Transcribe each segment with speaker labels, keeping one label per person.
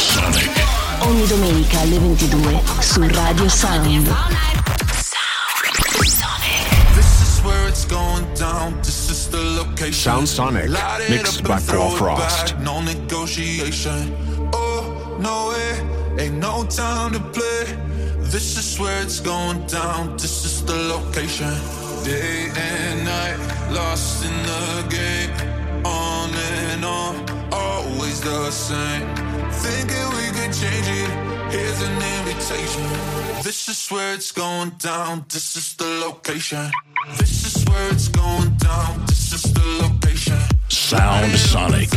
Speaker 1: Sonic.
Speaker 2: Ogni domenica alle 22 su Radio Sound.
Speaker 3: Sound Sonic, mixed by Paul Frost.
Speaker 4: No negotiation. Oh, no way, ain't no time to play. This is where it's going down. This is the location. Day and night, lost in the game the same. Thinking we could change it. Here's an invitation. This is where it's going down. This is the location. This is where it's going down. This is the location.
Speaker 1: Sound Sonic.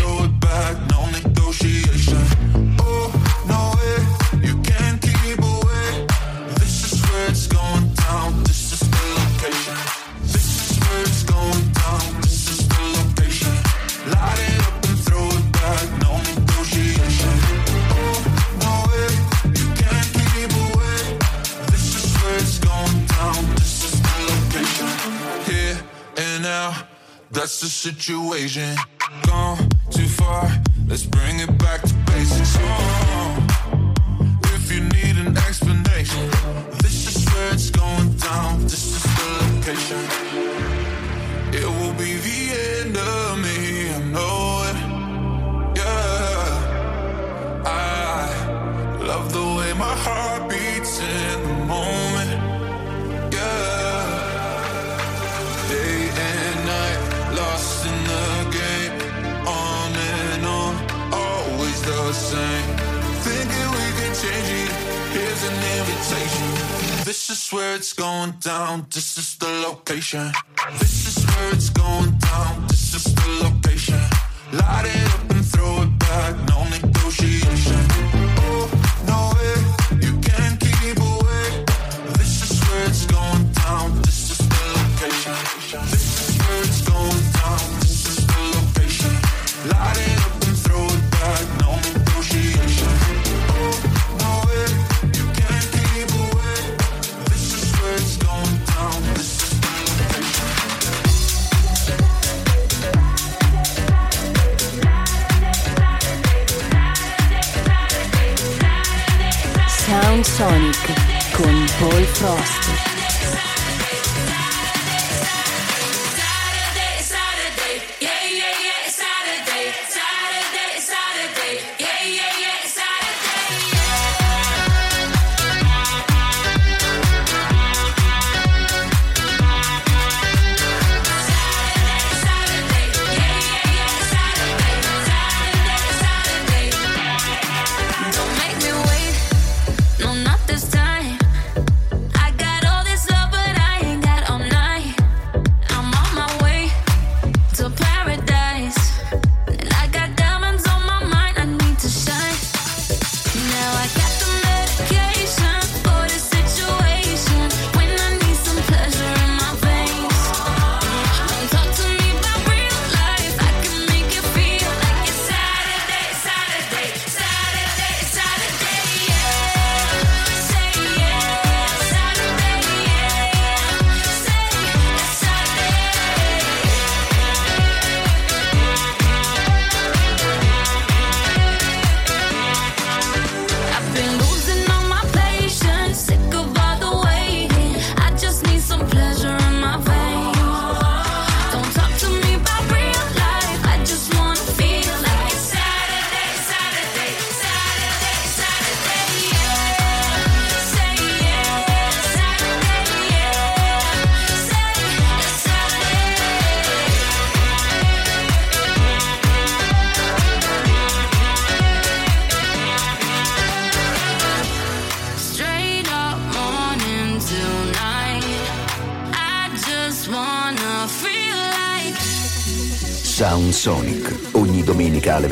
Speaker 4: that's the situation. Gone too far, let's bring it back to basics. If you need an explanation, this is where it's going down. This is the location. It will be the end of me, I know it. Yeah, I love the way my heart. beats. same. Thinking we can change it. Here's an invitation. This is where it's going down. This is the location. This is where it's going down.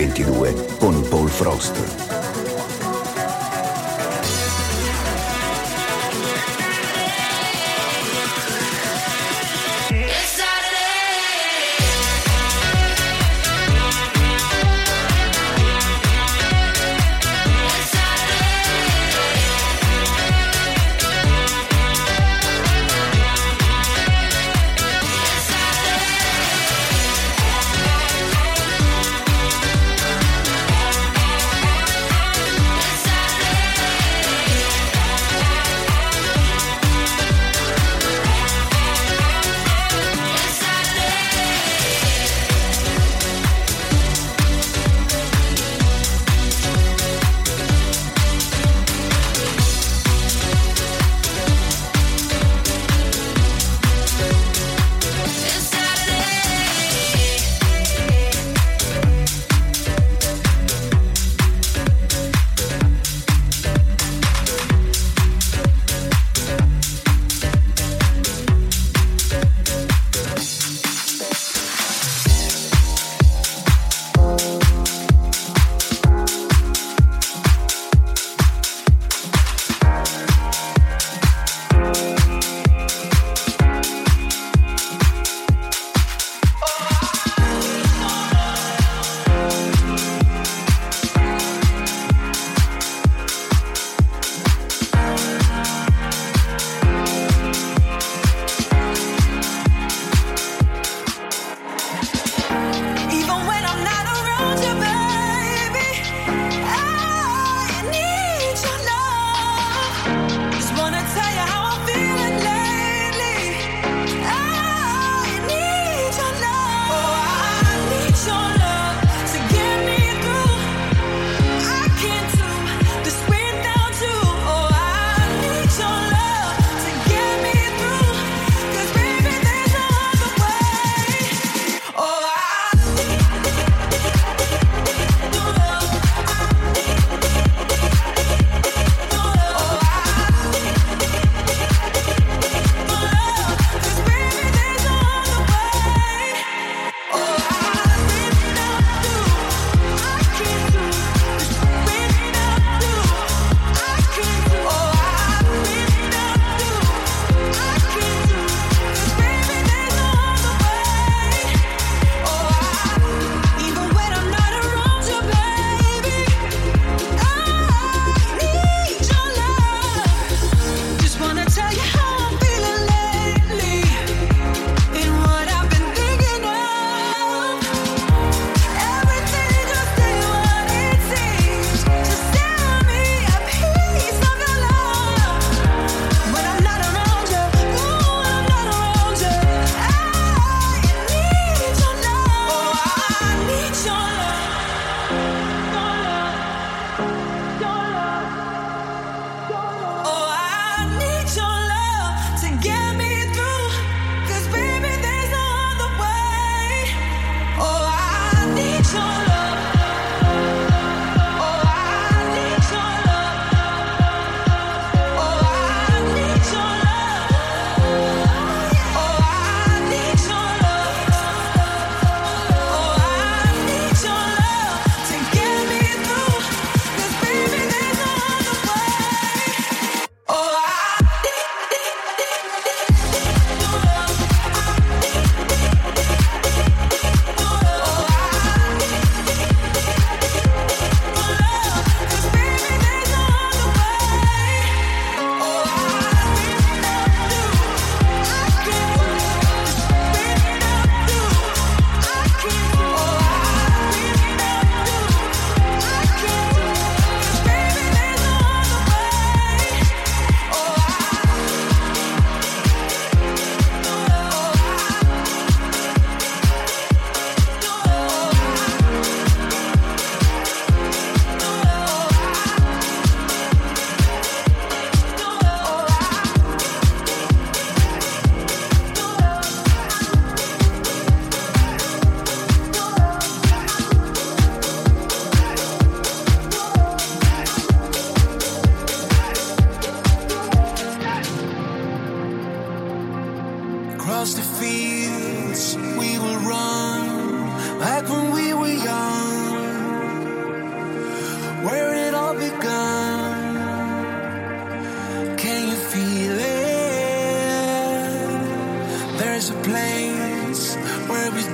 Speaker 2: 2022 con Paul Frost.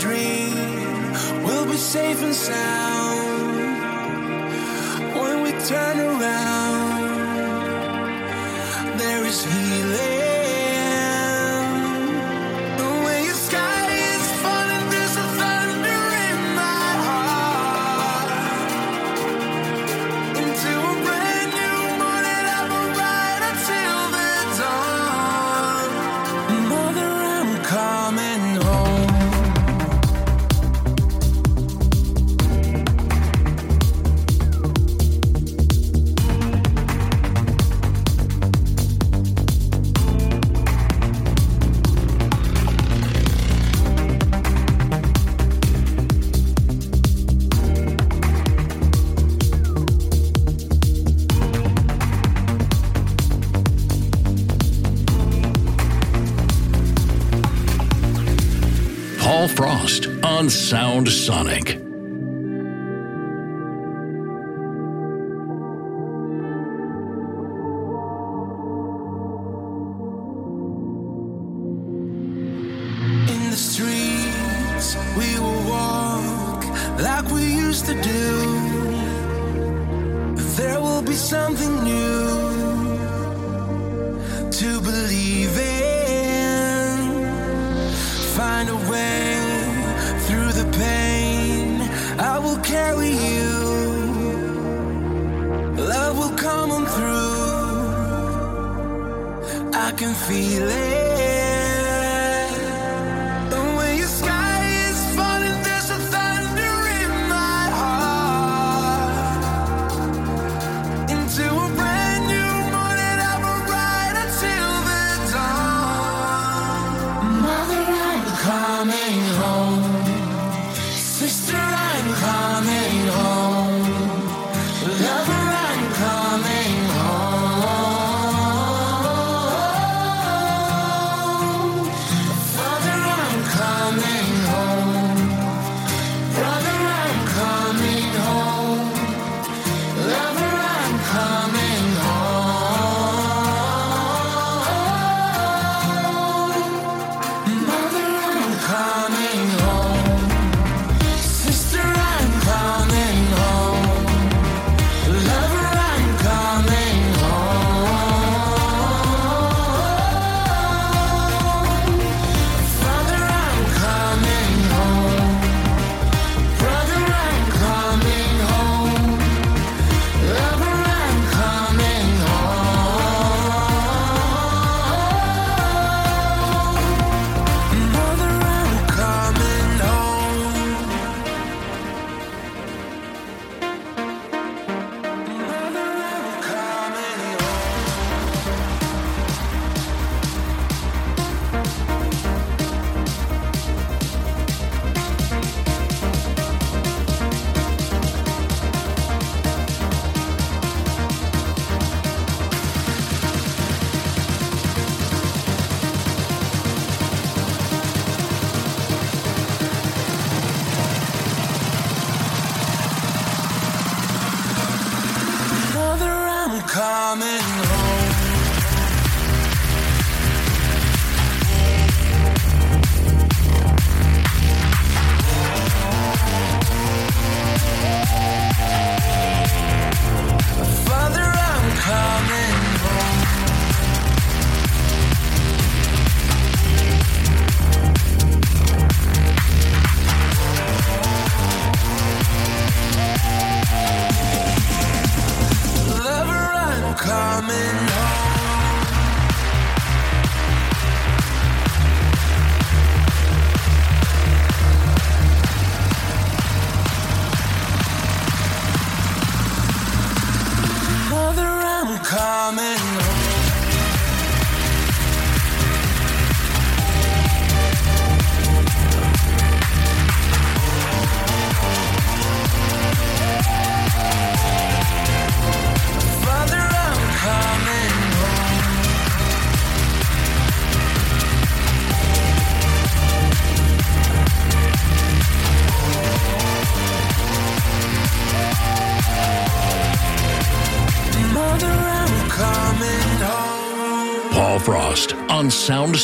Speaker 4: dream will be safe and sound when we turn around. There is healing.
Speaker 1: Sound Sonic.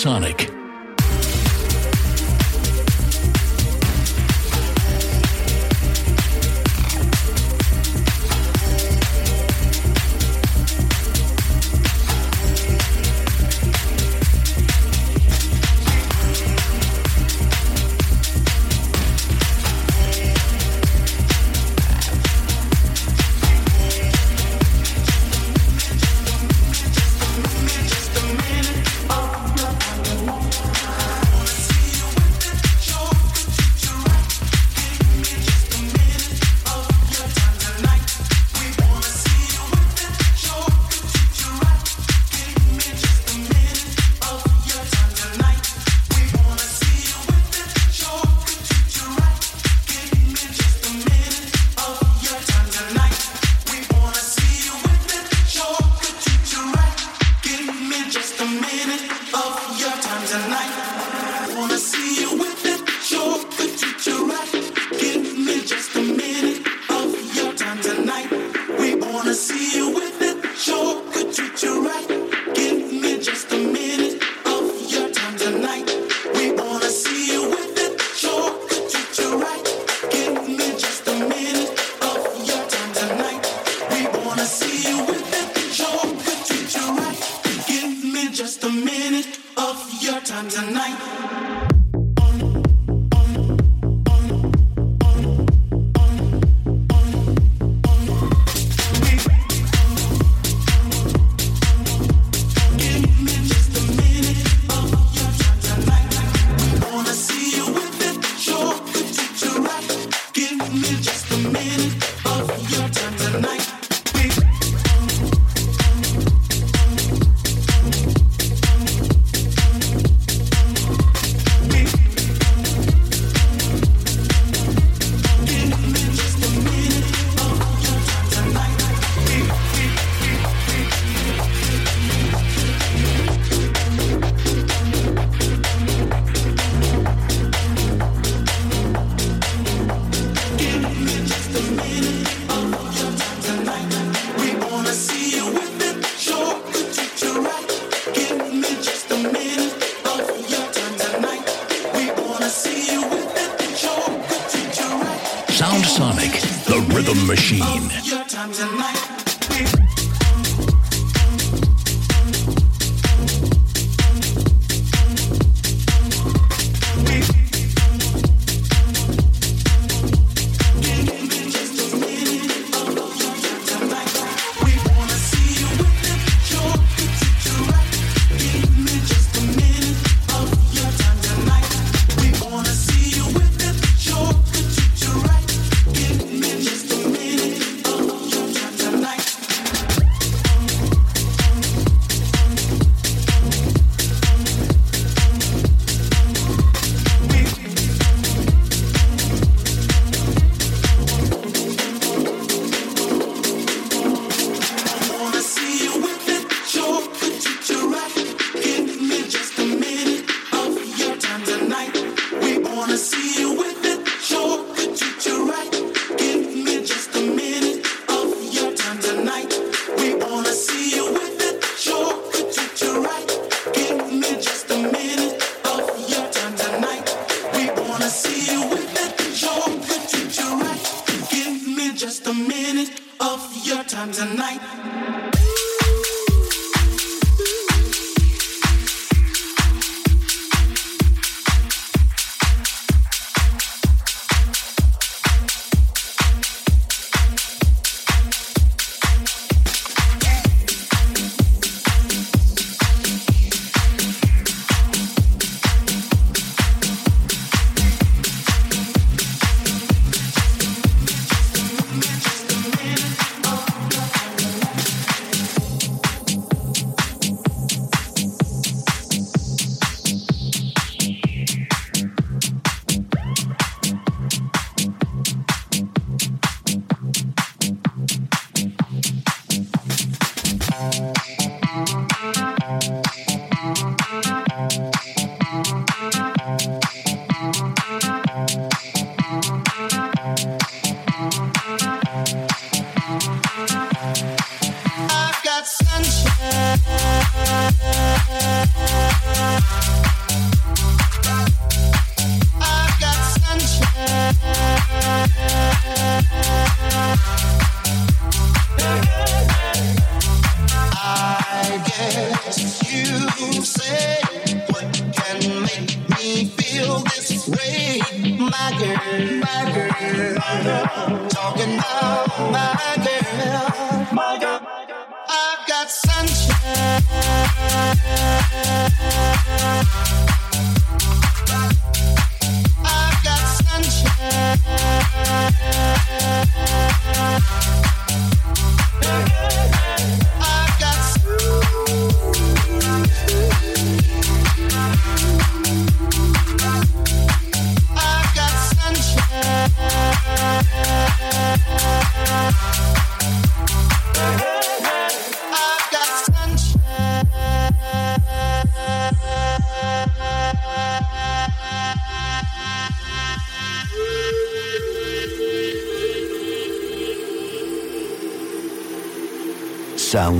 Speaker 1: Sonic.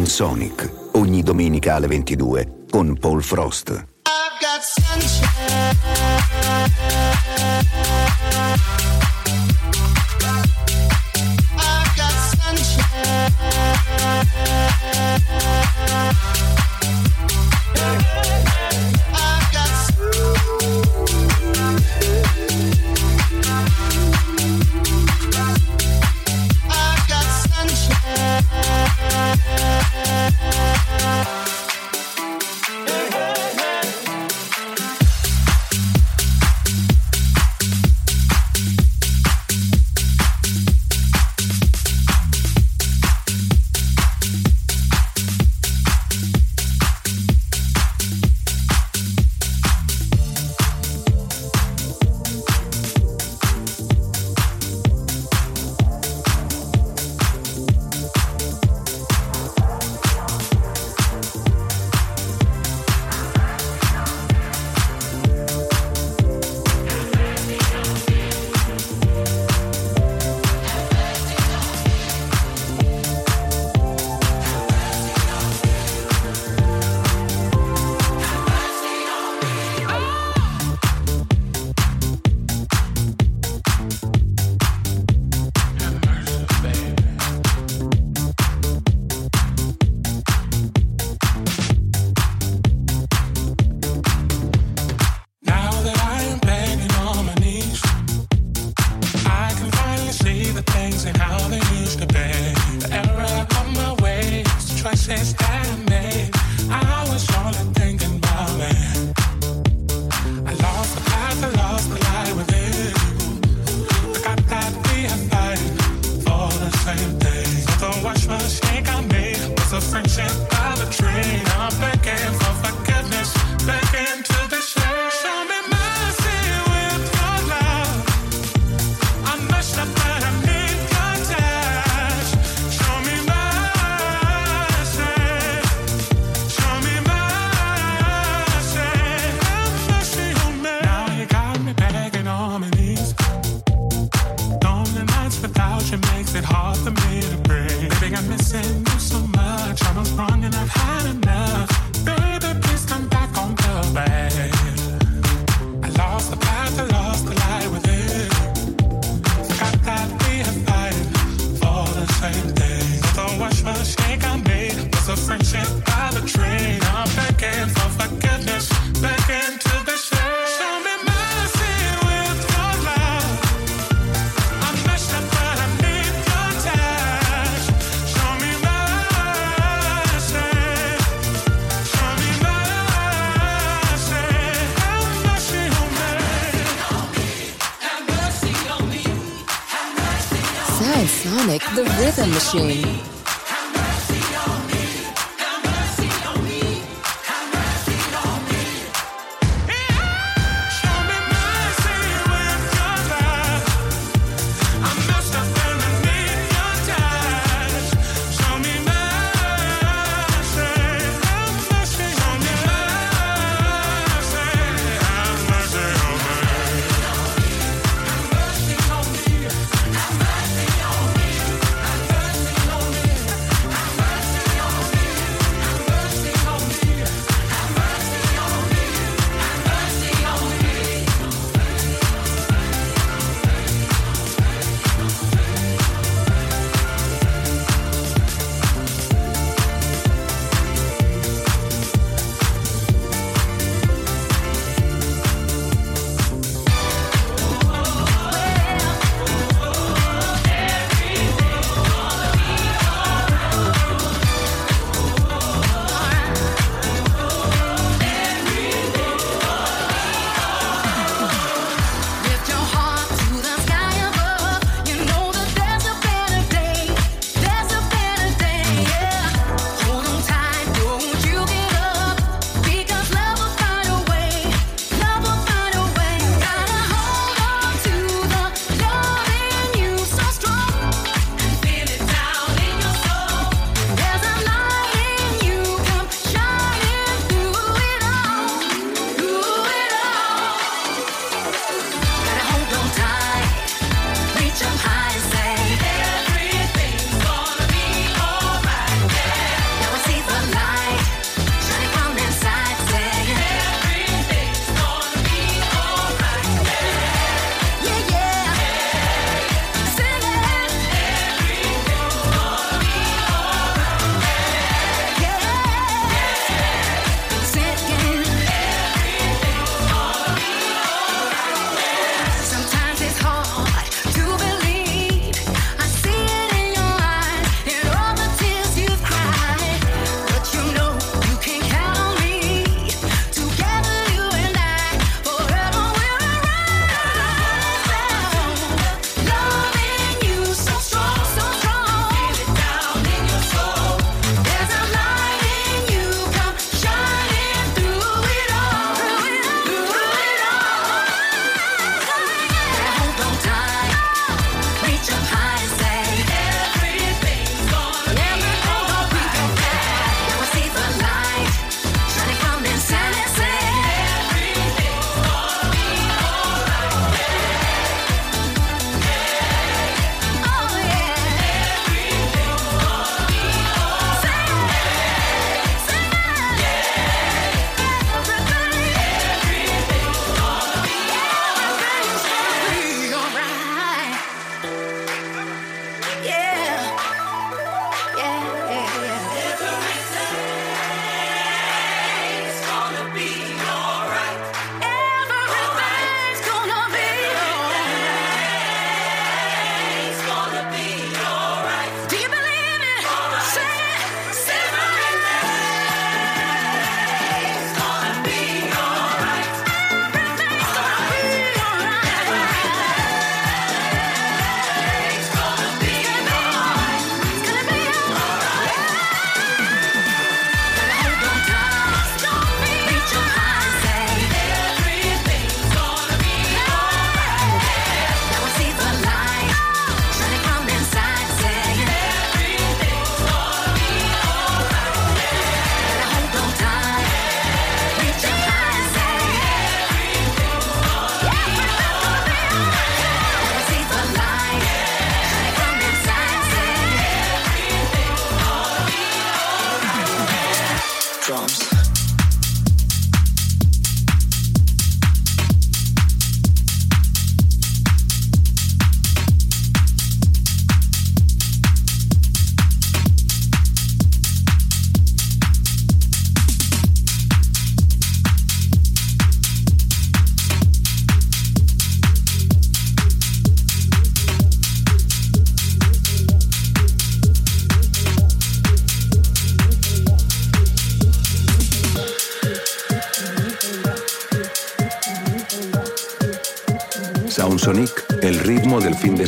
Speaker 1: con Sonic,
Speaker 5: ogni domenica alle 22 con Paul Frost.
Speaker 3: I've got sunshine.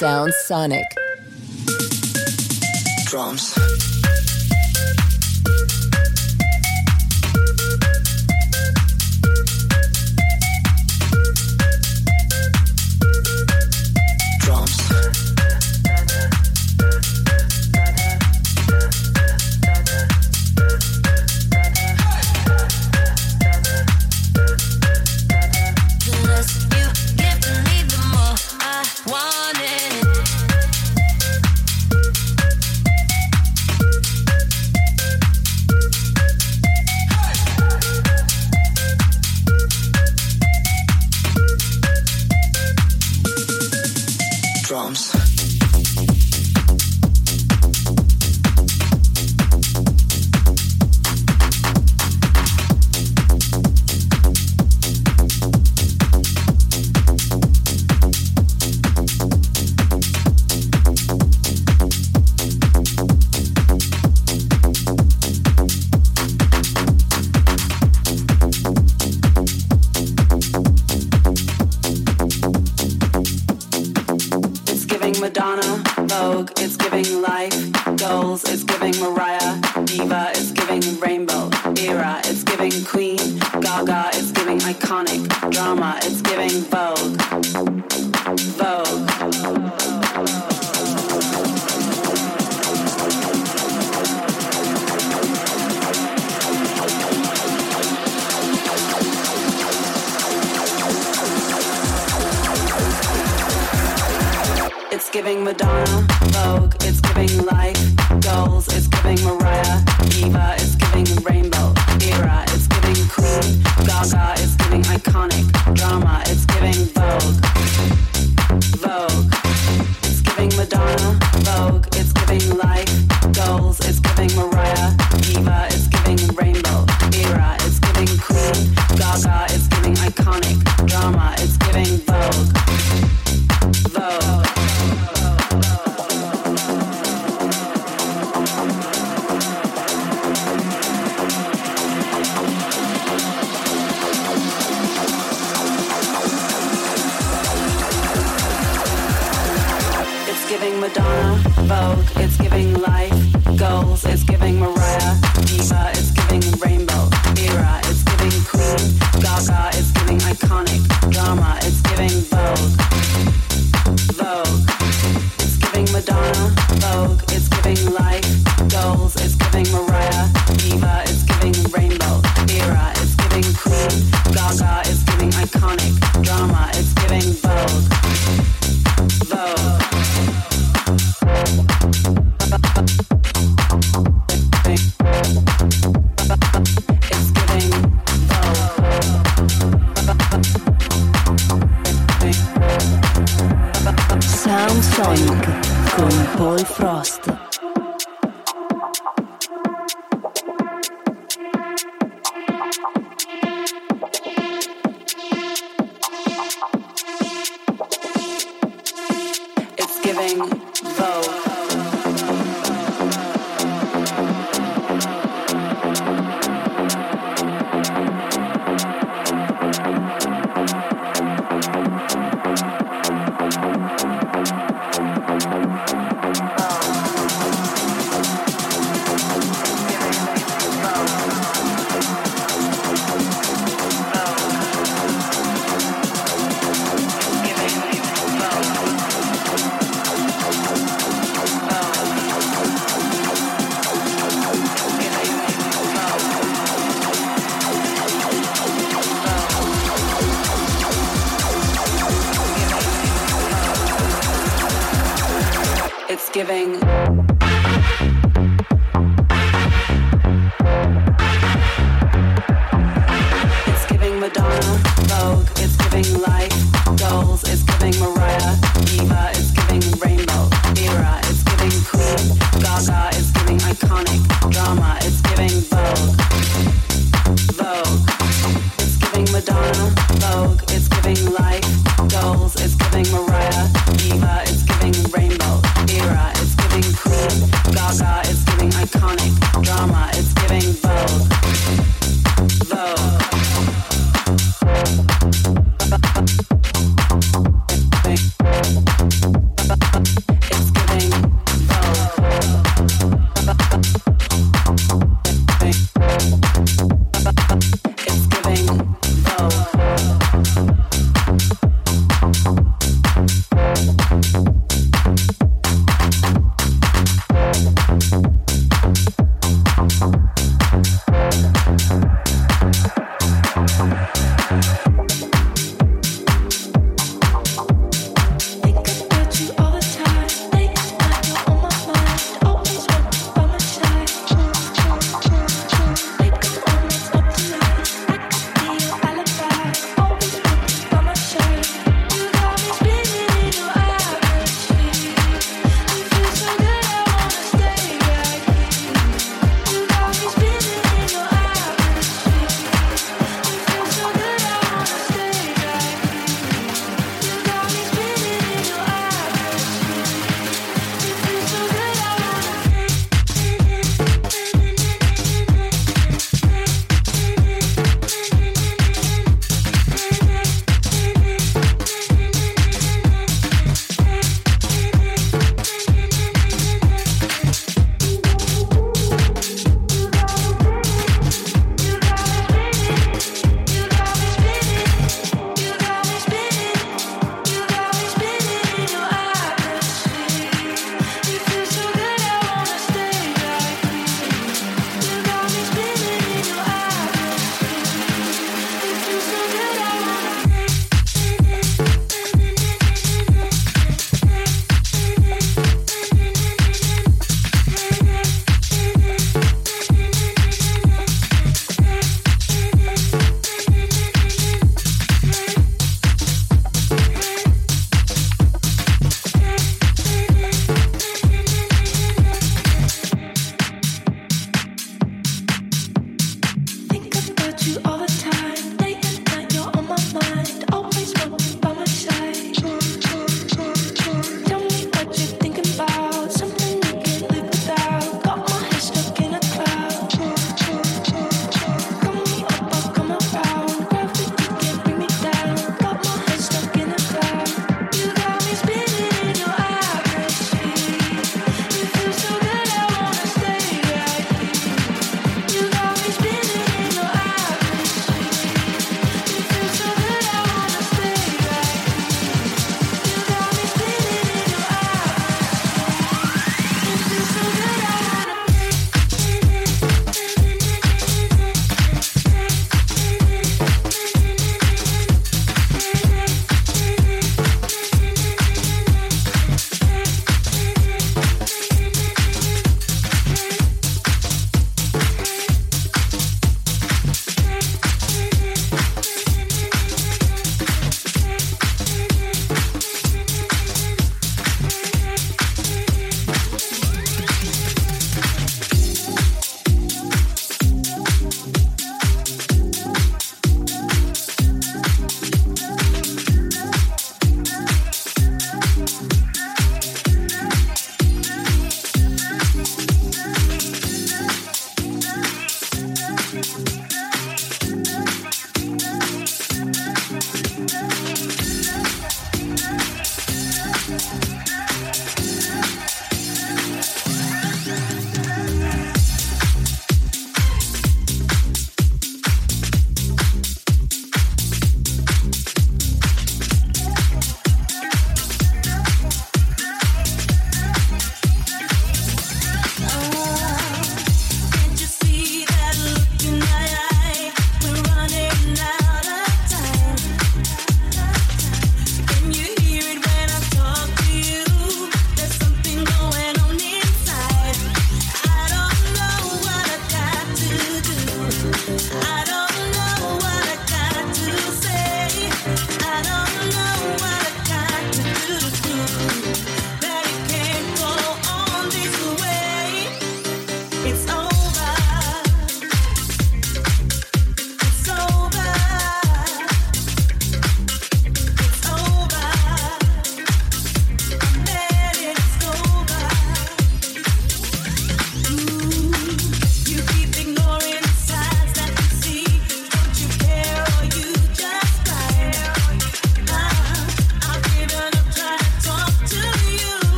Speaker 6: Sound Sonic.
Speaker 7: Drums.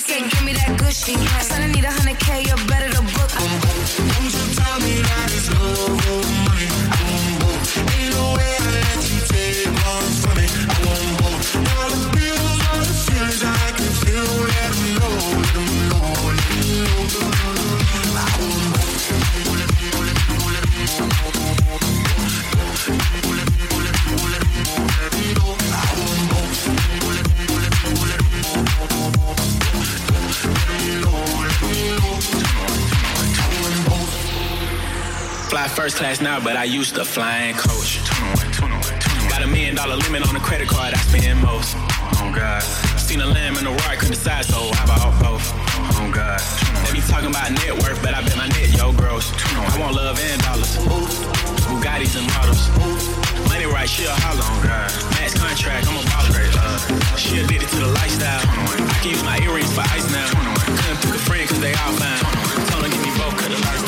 Speaker 8: Quickie. He said, give me that gushy. I said, I need a hundred K, you're better to book.
Speaker 4: You
Speaker 9: first class now, but I used to flying coach. Got a million dollar limit on the credit card, I spend most. Oh God. Seen a lamb and a roar, couldn't decide, so I bought both. Oh God. They be talking about net worth, but I bet my net, yo, gross. I want love and dollars. Ooh. Bugattis and models. Ooh. Money right, she a holler. Oh God. Max contract, I'm a baller. Uh, she addicted to the lifestyle. I can use my earrings for ice now. Couldn't pick a friend, cause they all fine. Told her give me both, cut the lights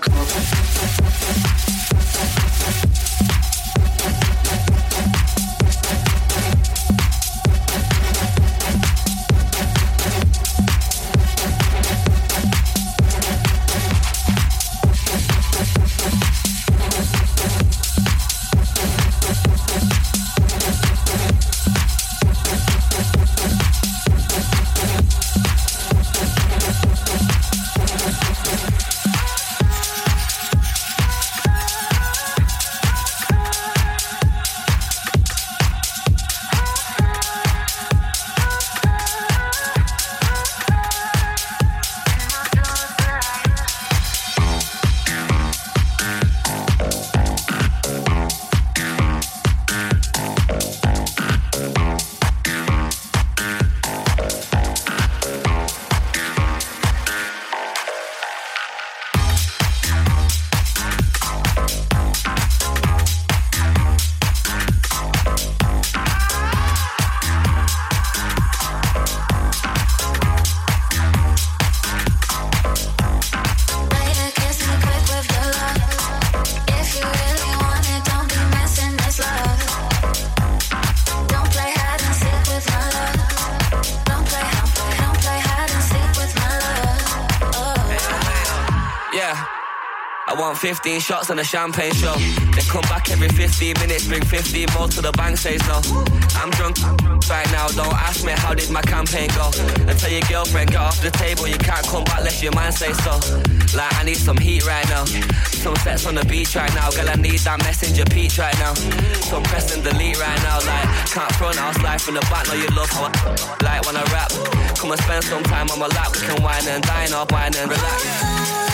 Speaker 10: cover. 15 shots on a champagne show. They come back every 15 minutes, bring 15 more to the bank, says no. I'm drunk right now, don't ask me how did my campaign go. And tell your girlfriend, get off the table, you can't come back unless your man say so. Like, I need some heat right now. Some sets on the beach right now, girl, I need that messenger peach right now. So I'm pressing delete right now, like, can't front, I'll slide from the back, know you love how I like when I rap. Come and spend some time on my lap, we can wine and dine or wine and relax.